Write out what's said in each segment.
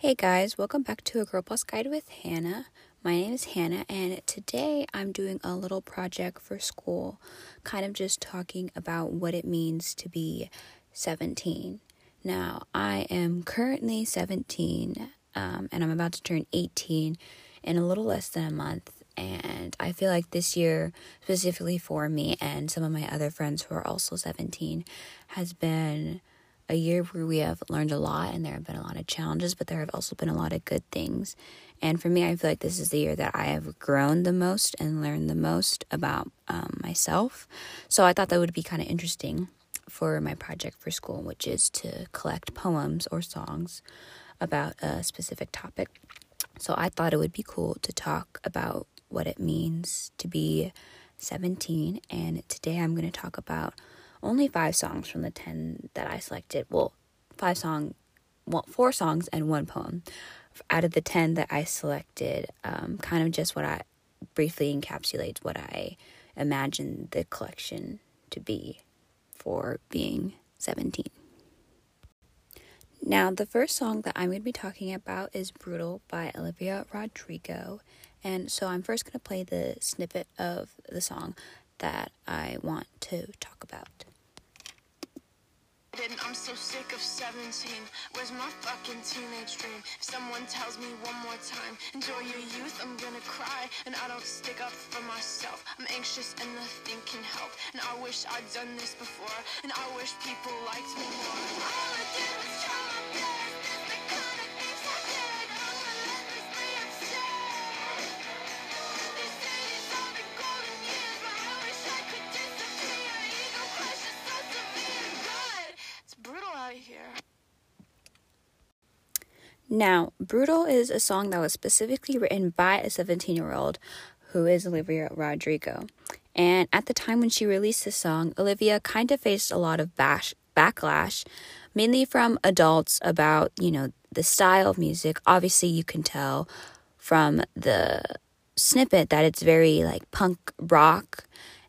Hey guys, welcome back to a Girl Plus Guide with Hannah. My name is Hannah, and today I'm doing a little project for school, kind of just talking about what it means to be 17. Now, I am currently 17, um, and I'm about to turn 18 in a little less than a month. And I feel like this year, specifically for me and some of my other friends who are also 17, has been a year where we have learned a lot and there have been a lot of challenges, but there have also been a lot of good things. And for me, I feel like this is the year that I have grown the most and learned the most about um, myself. So I thought that would be kind of interesting for my project for school, which is to collect poems or songs about a specific topic. So I thought it would be cool to talk about what it means to be 17. And today I'm going to talk about only five songs from the 10 that I selected. Well, five song, well, four songs and one poem. Out of the 10 that I selected, um, kind of just what I briefly encapsulates what I imagine the collection to be for being 17. Now, the first song that I'm going to be talking about is Brutal by Olivia Rodrigo. And so I'm first going to play the snippet of the song that I want to talk about. I'm so sick of 17. Where's my fucking teenage dream? If someone tells me one more time, enjoy your youth, I'm gonna cry. And I don't stick up for myself. I'm anxious and nothing can help. And I wish I'd done this before. And I wish people liked me more. Now, Brutal is a song that was specifically written by a 17 year old who is Olivia Rodrigo. And at the time when she released this song, Olivia kind of faced a lot of bash- backlash, mainly from adults about, you know, the style of music. Obviously, you can tell from the snippet that it's very like punk rock.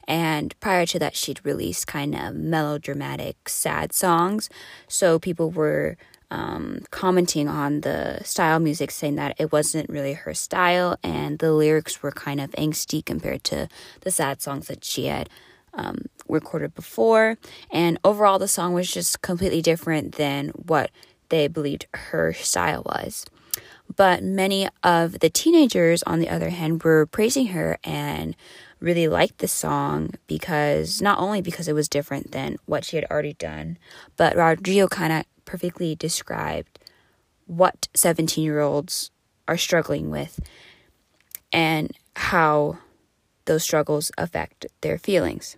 And prior to that, she'd released kind of melodramatic, sad songs. So people were um, commenting on the style music, saying that it wasn't really her style and the lyrics were kind of angsty compared to the sad songs that she had um, recorded before. And overall, the song was just completely different than what they believed her style was. But many of the teenagers, on the other hand, were praising her and really liked the song because not only because it was different than what she had already done, but Rodrigo kind of perfectly described what 17 year olds are struggling with and how those struggles affect their feelings.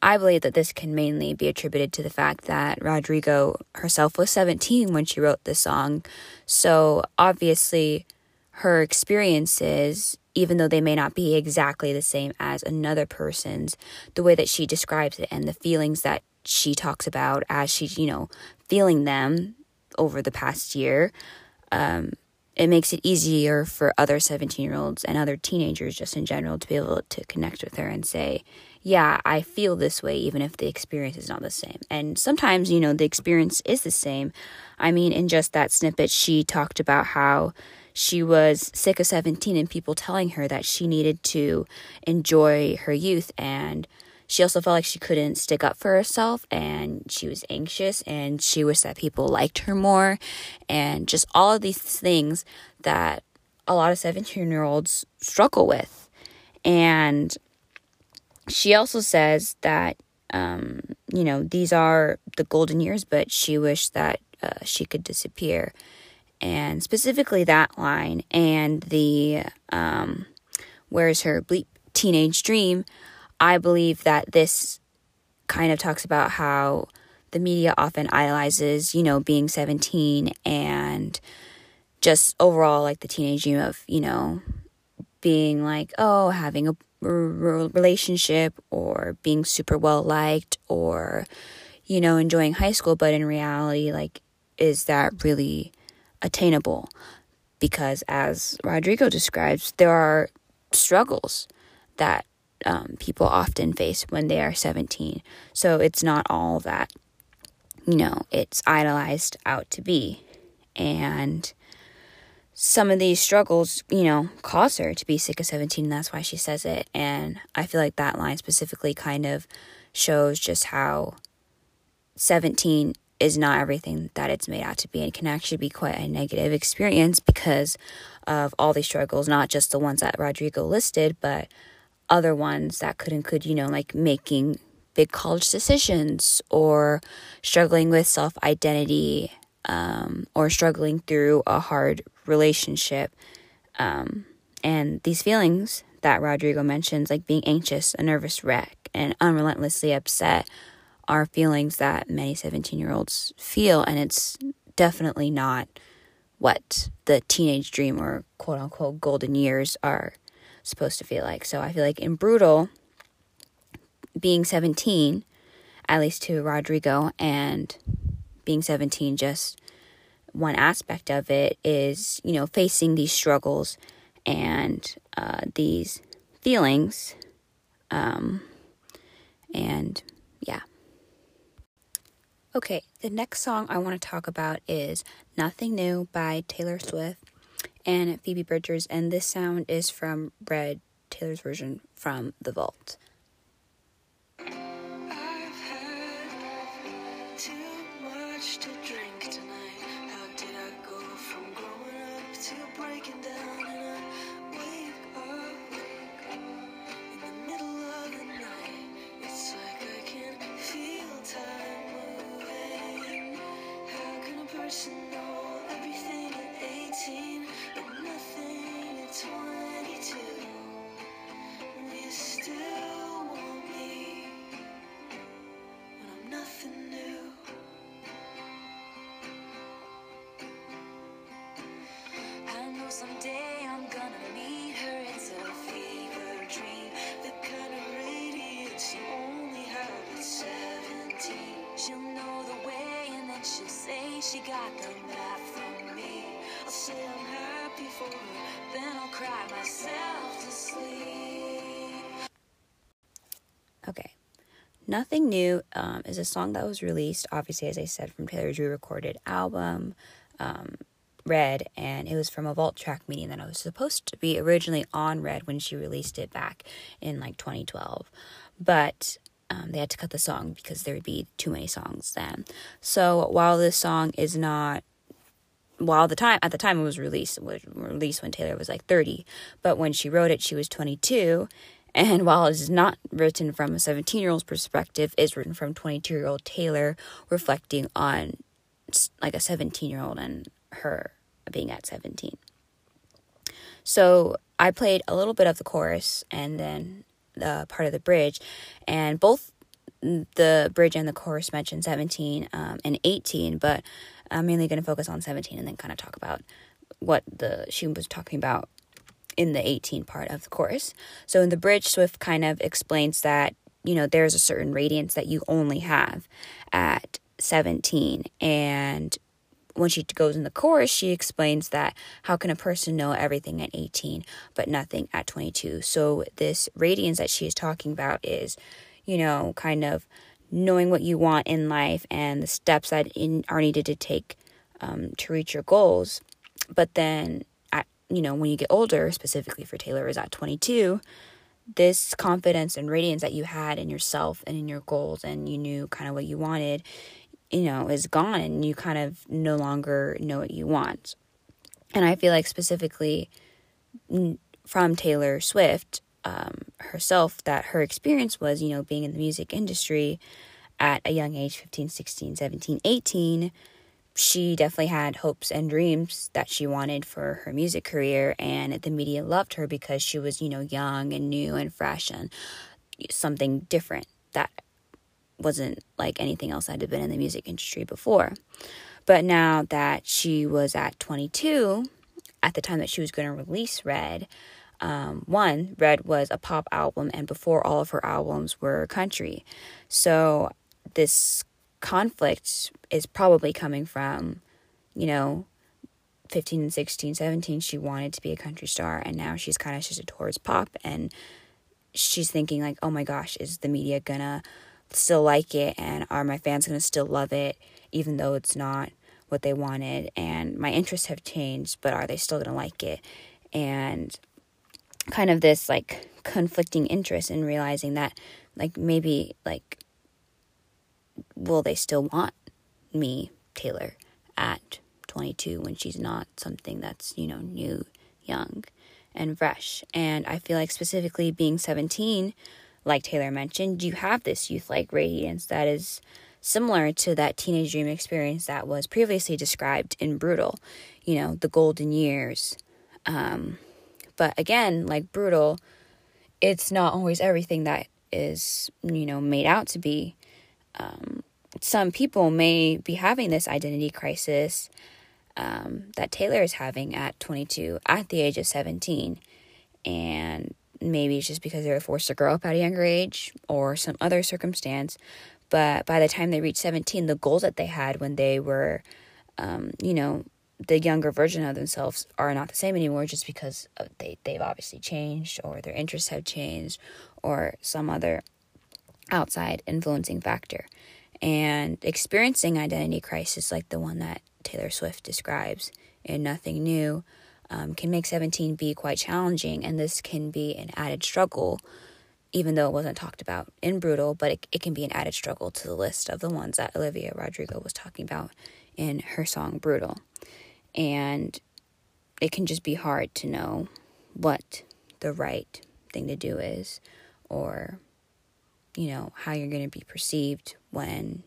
I believe that this can mainly be attributed to the fact that Rodrigo herself was 17 when she wrote this song. So obviously, her experiences, even though they may not be exactly the same as another person's, the way that she describes it and the feelings that she talks about as she's, you know, feeling them over the past year, um, it makes it easier for other 17 year olds and other teenagers just in general to be able to connect with her and say, yeah, I feel this way, even if the experience is not the same. And sometimes, you know, the experience is the same. I mean, in just that snippet, she talked about how she was sick of 17 and people telling her that she needed to enjoy her youth and she also felt like she couldn't stick up for herself and she was anxious and she wished that people liked her more and just all of these things that a lot of 17 year olds struggle with. And she also says that, um, you know, these are the golden years, but she wished that uh, she could disappear. And specifically that line and the, um, where's her bleep teenage dream I believe that this kind of talks about how the media often idolizes, you know, being 17 and just overall like the teenage dream of, you know, being like, oh, having a relationship or being super well liked or, you know, enjoying high school. But in reality, like, is that really attainable? Because as Rodrigo describes, there are struggles that um, people often face when they are 17. So it's not all that, you know, it's idolized out to be. And some of these struggles, you know, cause her to be sick of 17, and that's why she says it. And I feel like that line specifically kind of shows just how 17 is not everything that it's made out to be and can actually be quite a negative experience because of all these struggles, not just the ones that Rodrigo listed, but other ones that could include, you know, like making big college decisions or struggling with self identity um, or struggling through a hard relationship. Um, and these feelings that Rodrigo mentions, like being anxious, a nervous wreck, and unrelentlessly upset, are feelings that many 17 year olds feel. And it's definitely not what the teenage dream or quote unquote golden years are supposed to feel like. So I feel like in Brutal, being 17, at least to Rodrigo, and being 17 just one aspect of it is, you know, facing these struggles and uh, these feelings. Um, and yeah. Okay, the next song I want to talk about is Nothing New by Taylor Swift and Phoebe Bridgers, and this sound is from Red, Taylor's version from The Vault. She got the math from me. I'll say happy for her, then I'll cry myself to sleep. Okay. Nothing New um, is a song that was released, obviously, as I said, from Taylor's re recorded album, um, Red, and it was from a vault track meeting that I was supposed to be originally on Red when she released it back in like 2012. But um, they had to cut the song because there would be too many songs then. So while this song is not while the time at the time it was released it was released when Taylor was like 30, but when she wrote it she was 22. And while it is not written from a 17 year old's perspective, it's written from 22 year old Taylor reflecting on like a 17 year old and her being at 17. So I played a little bit of the chorus and then uh, part of the bridge, and both the bridge and the chorus mention 17 um, and 18, but I'm mainly going to focus on 17 and then kind of talk about what the she was talking about in the 18 part of the chorus. So in the bridge, Swift kind of explains that you know there's a certain radiance that you only have at 17, and when she goes in the chorus, she explains that how can a person know everything at 18 but nothing at 22? So, this radiance that she is talking about is, you know, kind of knowing what you want in life and the steps that in, are needed to take um, to reach your goals. But then, at you know, when you get older, specifically for Taylor, is at 22 this confidence and radiance that you had in yourself and in your goals and you knew kind of what you wanted you know, is gone and you kind of no longer know what you want. And I feel like specifically from Taylor Swift um, herself, that her experience was, you know, being in the music industry at a young age 15, 16, 17, 18. She definitely had hopes and dreams that she wanted for her music career, and the media loved her because she was, you know, young and new and fresh and something different that wasn't like anything else had been in the music industry before. But now that she was at 22, at the time that she was going to release Red, um, one, Red was a pop album, and before all of her albums were country. So this conflict is probably coming from, you know, 15 16, 17, she wanted to be a country star, and now she's kind of shifted towards pop, and she's thinking, like, oh my gosh, is the media gonna still like it and are my fans going to still love it even though it's not what they wanted? And my interests have changed but are they still going to like it? And kind of this like conflicting interest in realizing that like maybe like will they still want me taylor at 22 when she's not something that's you know new young and fresh? And i feel like specifically being 17 like taylor mentioned you have this youth like radiance that is similar to that teenage dream experience that was previously described in brutal you know the golden years. Um, but again like brutal it's not always everything that is you know made out to be. Um, some people may be having this identity crisis um, that taylor is having at 22 at the age of 17 and maybe it's just because they were forced to grow up at a younger age or some other circumstance but by the time they reach 17, the goals that they had when they were, um, you know, the younger version of themselves are not the same anymore just because they, they've obviously changed or their interests have changed or some other outside influencing factor. And experiencing identity crisis like the one that Taylor Swift describes in Nothing New um, can make 17 be quite challenging, and this can be an added struggle even though it wasn't talked about in Brutal, but it, it can be an added struggle to the list of the ones that Olivia Rodrigo was talking about in her song Brutal. And it can just be hard to know what the right thing to do is or, you know, how you're going to be perceived when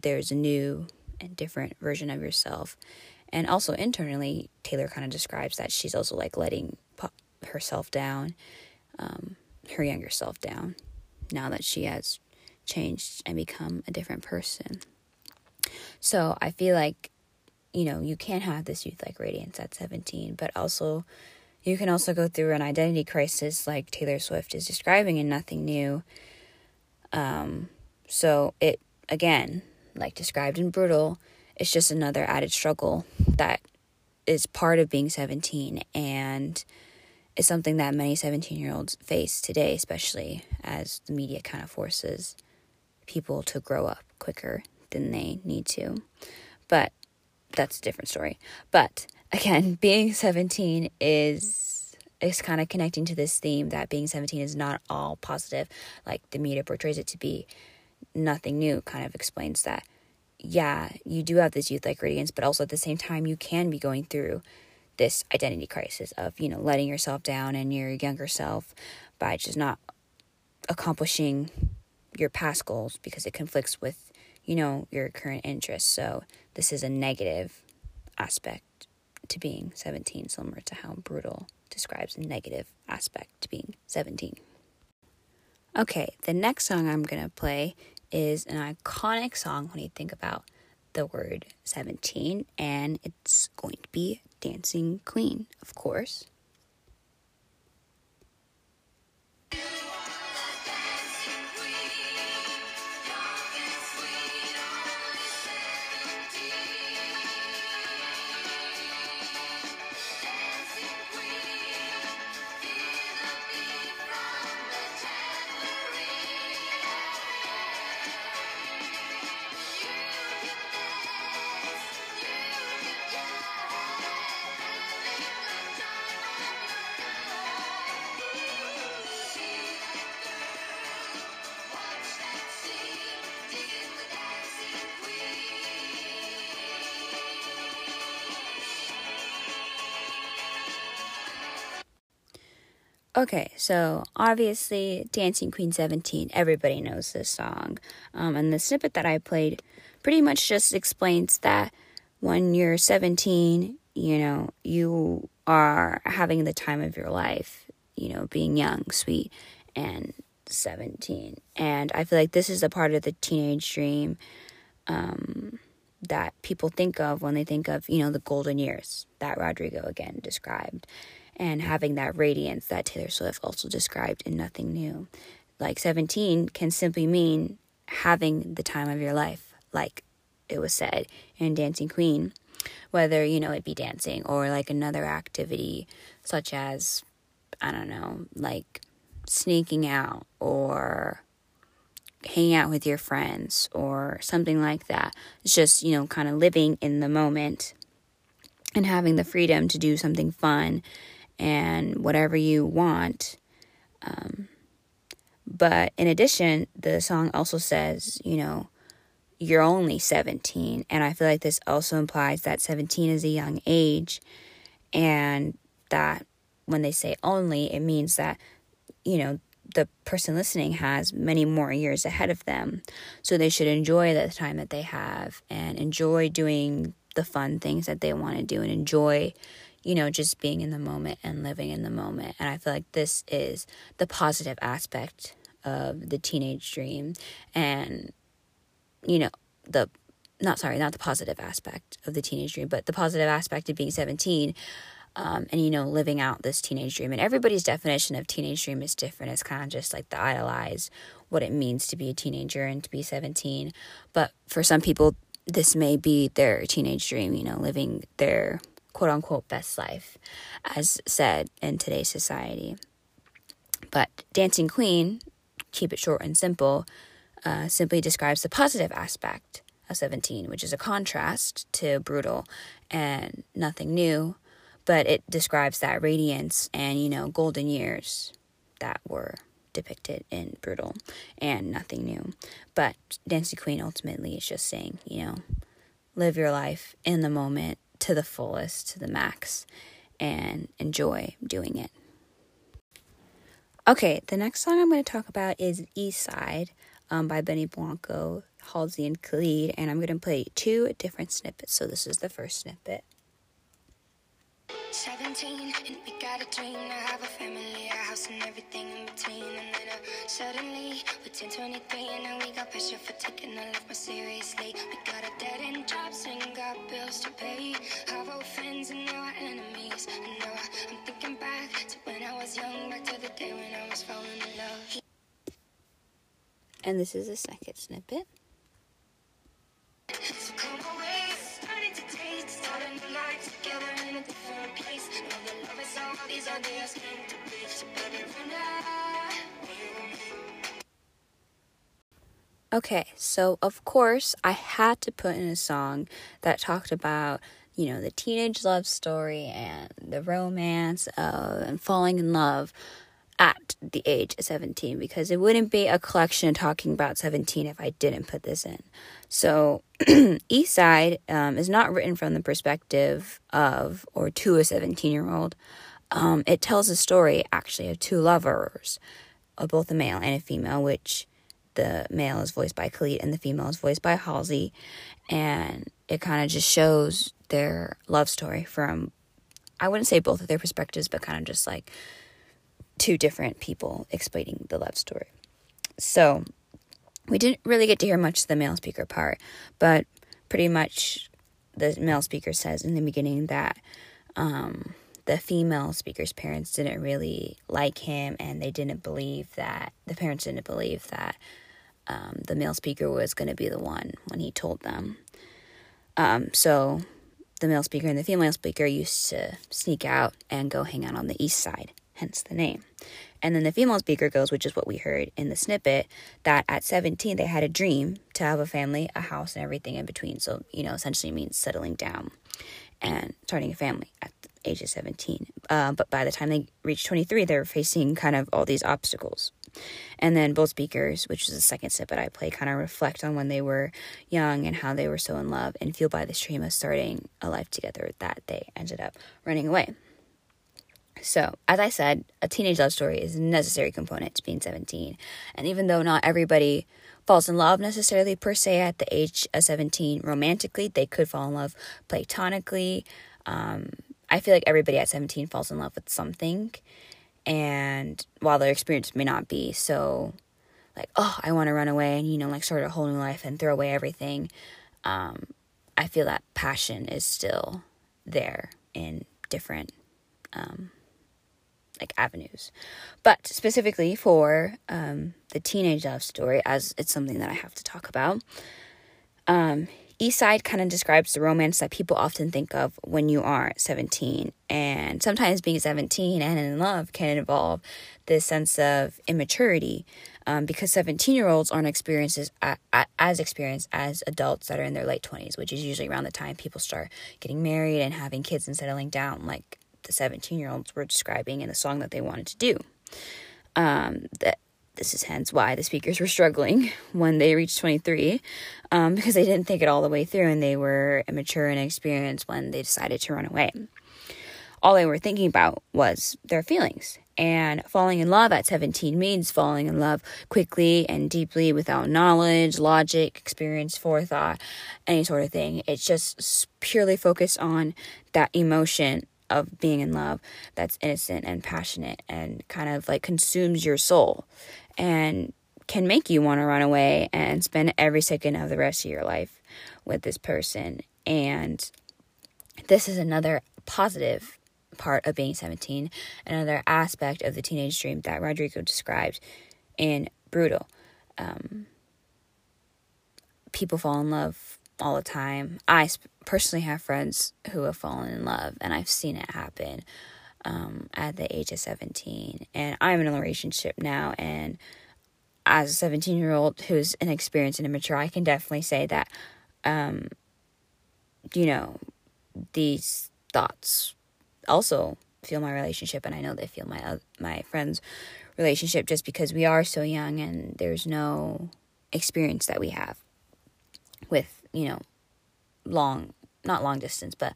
there's a new and different version of yourself. And also internally, Taylor kind of describes that she's also like letting herself down. Um, her younger self down now that she has changed and become a different person. So I feel like, you know, you can have this youth like radiance at 17, but also you can also go through an identity crisis like Taylor Swift is describing in Nothing New. Um, so it, again, like described in Brutal, it's just another added struggle that is part of being 17 and is something that many 17 year olds face today, especially as the media kind of forces people to grow up quicker than they need to. But that's a different story. But again, being 17 is is kind of connecting to this theme that being 17 is not all positive like the media portrays it to be. Nothing new kind of explains that. Yeah, you do have this youth like radiance, but also at the same time you can be going through this identity crisis of, you know, letting yourself down and your younger self by just not accomplishing your past goals because it conflicts with, you know, your current interests. So this is a negative aspect to being 17, similar to how Brutal describes a negative aspect to being 17. Okay, the next song I'm going to play is an iconic song when you think about the word 17, and it's going to be Dancing Queen, of course. Okay, so obviously, Dancing Queen 17, everybody knows this song. Um, and the snippet that I played pretty much just explains that when you're 17, you know, you are having the time of your life, you know, being young, sweet, and 17. And I feel like this is a part of the teenage dream um, that people think of when they think of, you know, the golden years that Rodrigo again described and having that radiance that Taylor Swift also described in Nothing New. Like 17 can simply mean having the time of your life, like it was said in Dancing Queen, whether, you know, it be dancing or like another activity such as, I don't know, like sneaking out or hanging out with your friends or something like that. It's just, you know, kind of living in the moment and having the freedom to do something fun and whatever you want. Um, but in addition, the song also says, you know, you're only 17. And I feel like this also implies that 17 is a young age and that when they say only, it means that, you know, the person listening has many more years ahead of them. So they should enjoy the time that they have and enjoy doing the fun things that they want to do and enjoy, you know, just being in the moment and living in the moment. And I feel like this is the positive aspect of the teenage dream and, you know, the not sorry, not the positive aspect of the teenage dream, but the positive aspect of being 17 um, and you know living out this teenage dream. And everybody's definition of teenage dream is different. It's kind of just like the idolize what it means to be a teenager and to be 17 but for some people this may be their teenage dream you know living their quote unquote best life as said in today's society but dancing queen keep it short and simple uh, simply describes the positive aspect of 17 which is a contrast to brutal and nothing new but it describes that radiance and, you know, golden years that were depicted in Brutal and nothing new. But Dancing Queen ultimately is just saying, you know, live your life in the moment to the fullest, to the max, and enjoy doing it. Okay, the next song I'm going to talk about is East Side um, by Benny Blanco, Halsey, and Khalid, and I'm going to play two different snippets. So this is the first snippet. 17 and we got a dream to have a family, a house and everything in between. And then suddenly we're 10, 23 and now we got pressure for taking our life more seriously. We got a dead end jobs and got bills to pay. Have old friends and now our enemies. And now I'm thinking back to when I was young, back to the day when I was falling in love. And this is a second snippet. So Okay, so of course, I had to put in a song that talked about, you know, the teenage love story and the romance of and falling in love at the age of 17 because it wouldn't be a collection talking about 17 if I didn't put this in. So, East Side um, is not written from the perspective of or to a 17 year old. Um, it tells a story actually of two lovers, of both a male and a female, which the male is voiced by Khalid and the female is voiced by Halsey. And it kind of just shows their love story from, I wouldn't say both of their perspectives, but kind of just like two different people explaining the love story. So we didn't really get to hear much of the male speaker part, but pretty much the male speaker says in the beginning that um, the female speaker's parents didn't really like him and they didn't believe that the parents didn't believe that um, the male speaker was going to be the one when he told them. Um, so the male speaker and the female speaker used to sneak out and go hang out on the east side, hence the name. And then the female speaker goes, which is what we heard in the snippet, that at 17 they had a dream to have a family, a house, and everything in between. So, you know, essentially means settling down and starting a family at the age of 17. Uh, but by the time they reached 23, they were facing kind of all these obstacles. And then both speakers, which is the second set, snippet I play, kind of reflect on when they were young and how they were so in love and feel by the stream of starting a life together that they ended up running away. So, as I said, a teenage love story is a necessary component to being 17. And even though not everybody falls in love necessarily per se at the age of 17 romantically, they could fall in love platonically. Um, I feel like everybody at 17 falls in love with something and while their experience may not be so like oh i want to run away and you know like start a whole new life and throw away everything um, i feel that passion is still there in different um, like avenues. But specifically for um, the teenage love story as it's something that i have to talk about um, East Side kind of describes the romance that people often think of when you are 17. And sometimes being 17 and in love can involve this sense of immaturity. um, because 17 year olds aren't experiences as experienced as adults that are in their late 20s, which is usually around the time people start getting married and having kids and settling down, like the 17 year olds were describing in the song that they wanted to do. Um, that this is hence why the speakers were struggling when they reached 23 um, because they didn't think it all the way through and they were immature and inexperienced when they decided to run away. All they were thinking about was their feelings and falling in love at 17 means falling in love quickly and deeply without knowledge, logic, experience, forethought, any sort of thing. It's just purely focused on that emotion of being in love that's innocent and passionate and kind of like consumes your soul and can make you want to run away and spend every second of the rest of your life with this person. And this is another positive part of being 17, another aspect of the teenage dream that Rodrigo described in Brutal. Um, people fall in love all the time. I personally have friends who have fallen in love, and I've seen it happen um, at the age of 17. And I'm in a relationship now, and as a 17 year old who's inexperienced and immature, I can definitely say that, um, you know, these thoughts also feel my relationship and I know they feel my my friends relationship just because we are so young and there's no experience that we have with you know long not long distance but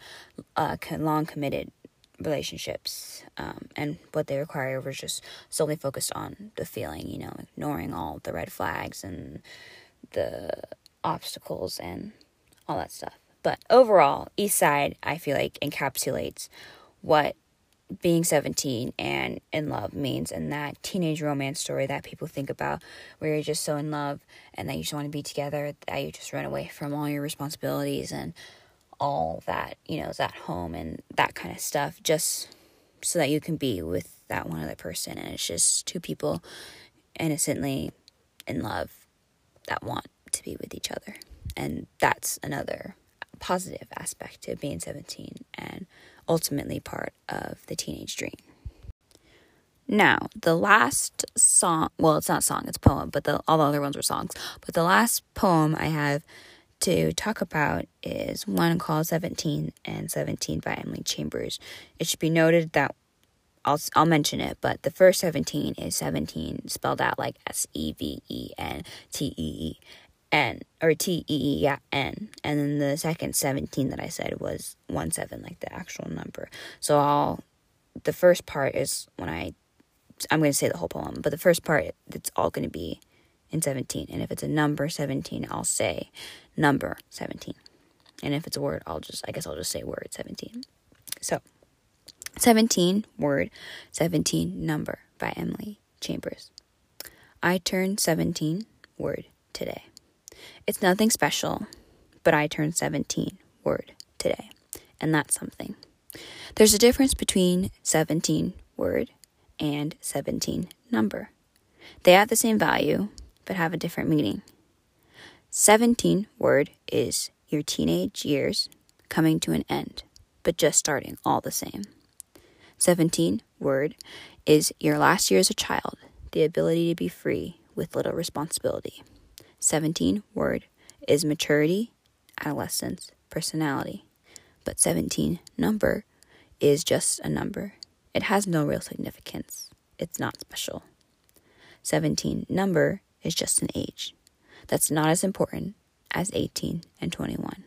uh long committed relationships um, and what they require was just solely focused on the feeling you know ignoring all the red flags and the obstacles and all that stuff. But overall east side i feel like encapsulates what being 17 and in love means and that teenage romance story that people think about where you're just so in love and that you just want to be together that you just run away from all your responsibilities and all that you know is at home and that kind of stuff just so that you can be with that one other person and it's just two people innocently in love that want to be with each other and that's another positive aspect to being 17 and ultimately part of the teenage dream. Now, the last song, well, it's not song, it's poem, but the, all the other ones were songs. But the last poem I have to talk about is one called 17 and 17 by Emily Chambers. It should be noted that I'll, I'll mention it, but the first 17 is 17 spelled out like S E V E N T E E. N or T E E N and then the second 17 that I said was 1 7 like the actual number. So I'll the first part is when I I'm going to say the whole poem, but the first part it's all going to be in 17 and if it's a number 17 I'll say number 17. And if it's a word I'll just I guess I'll just say word 17. So 17 word 17 number by Emily Chambers. I turned 17 word today. It's nothing special, but I turned 17 word today, and that's something. There's a difference between 17 word and 17 number. They have the same value, but have a different meaning. 17 word is your teenage years coming to an end, but just starting all the same. 17 word is your last year as a child, the ability to be free with little responsibility. 17 word is maturity, adolescence, personality. But 17 number is just a number. It has no real significance. It's not special. 17 number is just an age. That's not as important as 18 and 21.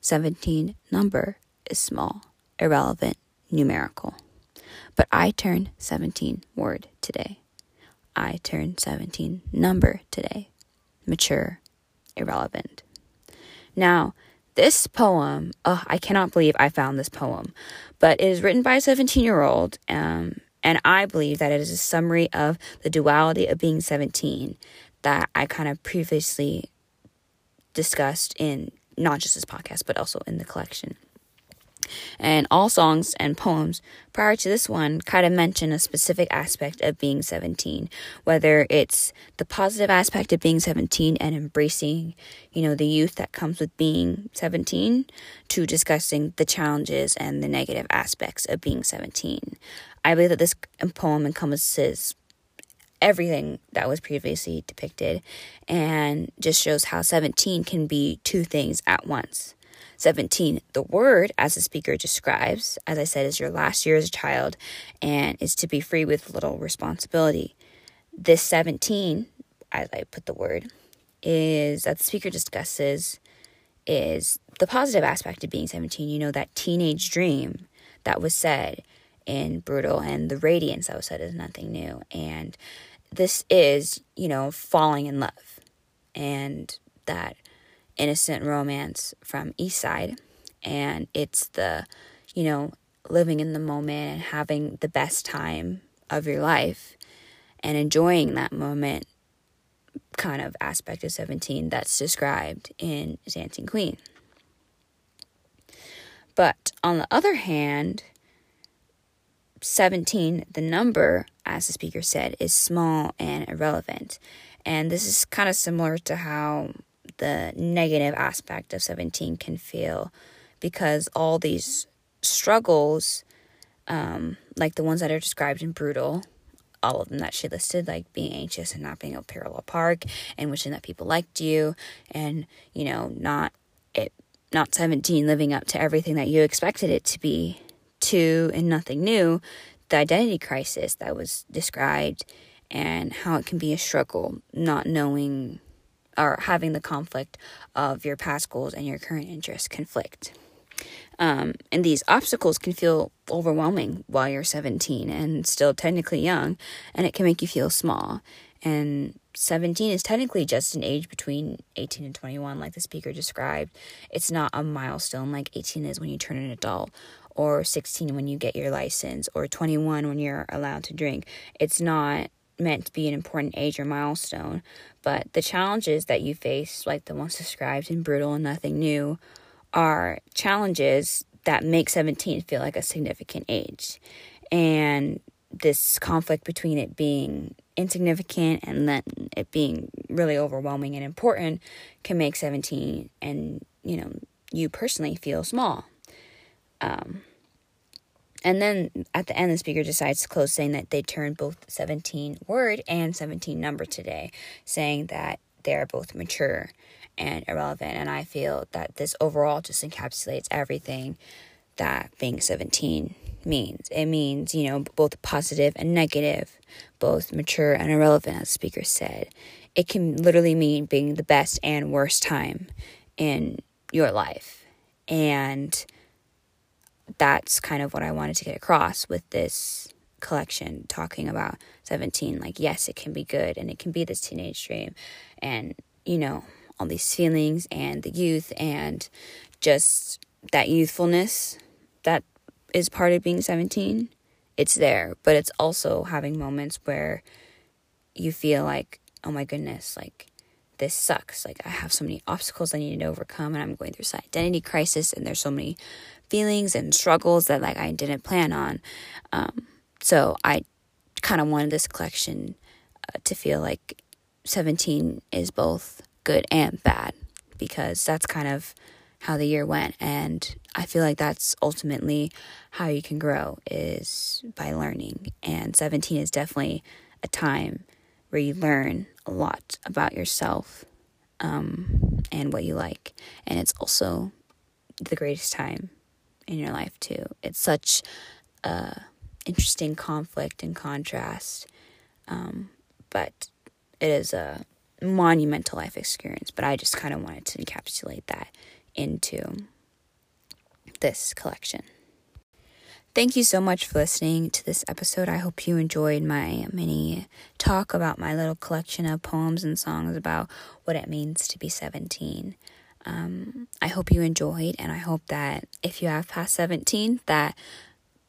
17 number is small, irrelevant, numerical. But I turned 17 word today. I turned 17 number today mature, irrelevant. Now, this poem, oh, I cannot believe I found this poem, but it is written by a 17 year old, um, and I believe that it is a summary of the duality of being 17 that I kind of previously discussed in not just this podcast, but also in the collection. And all songs and poems prior to this one kind of mention a specific aspect of being 17, whether it's the positive aspect of being 17 and embracing, you know, the youth that comes with being 17, to discussing the challenges and the negative aspects of being 17. I believe that this poem encompasses everything that was previously depicted and just shows how 17 can be two things at once. 17, the word, as the speaker describes, as I said, is your last year as a child and is to be free with little responsibility. This 17, as I put the word, is that the speaker discusses is the positive aspect of being 17. You know, that teenage dream that was said in Brutal and the radiance that was said is nothing new. And this is, you know, falling in love and that innocent romance from East Side. And it's the, you know, living in the moment and having the best time of your life and enjoying that moment kind of aspect of 17 that's described in Dancing Queen. But on the other hand, 17, the number, as the speaker said, is small and irrelevant. And this is kind of similar to how the negative aspect of 17 can feel because all these struggles, um, like the ones that are described in Brutal, all of them that she listed, like being anxious and not being able to parallel park and wishing that people liked you and, you know, not it not 17 living up to everything that you expected it to be to and nothing new, the identity crisis that was described and how it can be a struggle not knowing or having the conflict of your past goals and your current interests conflict. Um, and these obstacles can feel overwhelming while you're 17 and still technically young, and it can make you feel small. And 17 is technically just an age between 18 and 21, like the speaker described. It's not a milestone like 18 is when you turn an adult, or 16 when you get your license, or 21 when you're allowed to drink. It's not meant to be an important age or milestone, but the challenges that you face, like the ones described in Brutal and Nothing New, are challenges that make 17 feel like a significant age. And this conflict between it being insignificant and then it being really overwhelming and important can make 17 and, you know, you personally feel small. Um, and then at the end, the speaker decides to close, saying that they turned both 17 word and 17 number today, saying that they are both mature and irrelevant. And I feel that this overall just encapsulates everything that being 17 means. It means, you know, both positive and negative, both mature and irrelevant, as the speaker said. It can literally mean being the best and worst time in your life. And that's kind of what I wanted to get across with this collection talking about 17 like yes it can be good and it can be this teenage dream and you know all these feelings and the youth and just that youthfulness that is part of being 17 it's there but it's also having moments where you feel like oh my goodness like this sucks. Like i have so many obstacles i need to overcome and i'm going through this identity crisis and there's so many feelings and struggles that like I didn't plan on. Um, so I kind of wanted this collection uh, to feel like 17 is both good and bad because that's kind of how the year went. And I feel like that's ultimately how you can grow is by learning. And 17 is definitely a time where you learn a lot about yourself um, and what you like. And it's also the greatest time in your life too. It's such a interesting conflict and contrast, um, but it is a monumental life experience. But I just kind of wanted to encapsulate that into this collection. Thank you so much for listening to this episode. I hope you enjoyed my mini talk about my little collection of poems and songs about what it means to be 17. Um, I hope you enjoyed, and I hope that if you have passed 17, that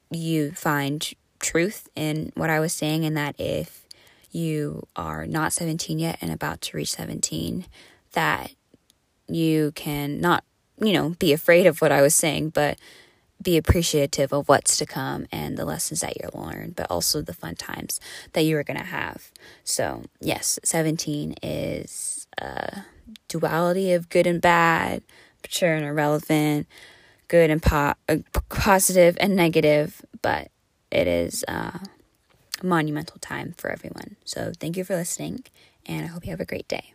you find truth in what I was saying, and that if you are not 17 yet and about to reach 17, that you can not, you know, be afraid of what I was saying, but be appreciative of what's to come and the lessons that you'll learn, but also the fun times that you are going to have. So, yes, 17 is. Uh, duality of good and bad, mature and irrelevant, good and po- uh, positive and negative, but it is uh, monumental time for everyone. So thank you for listening, and I hope you have a great day.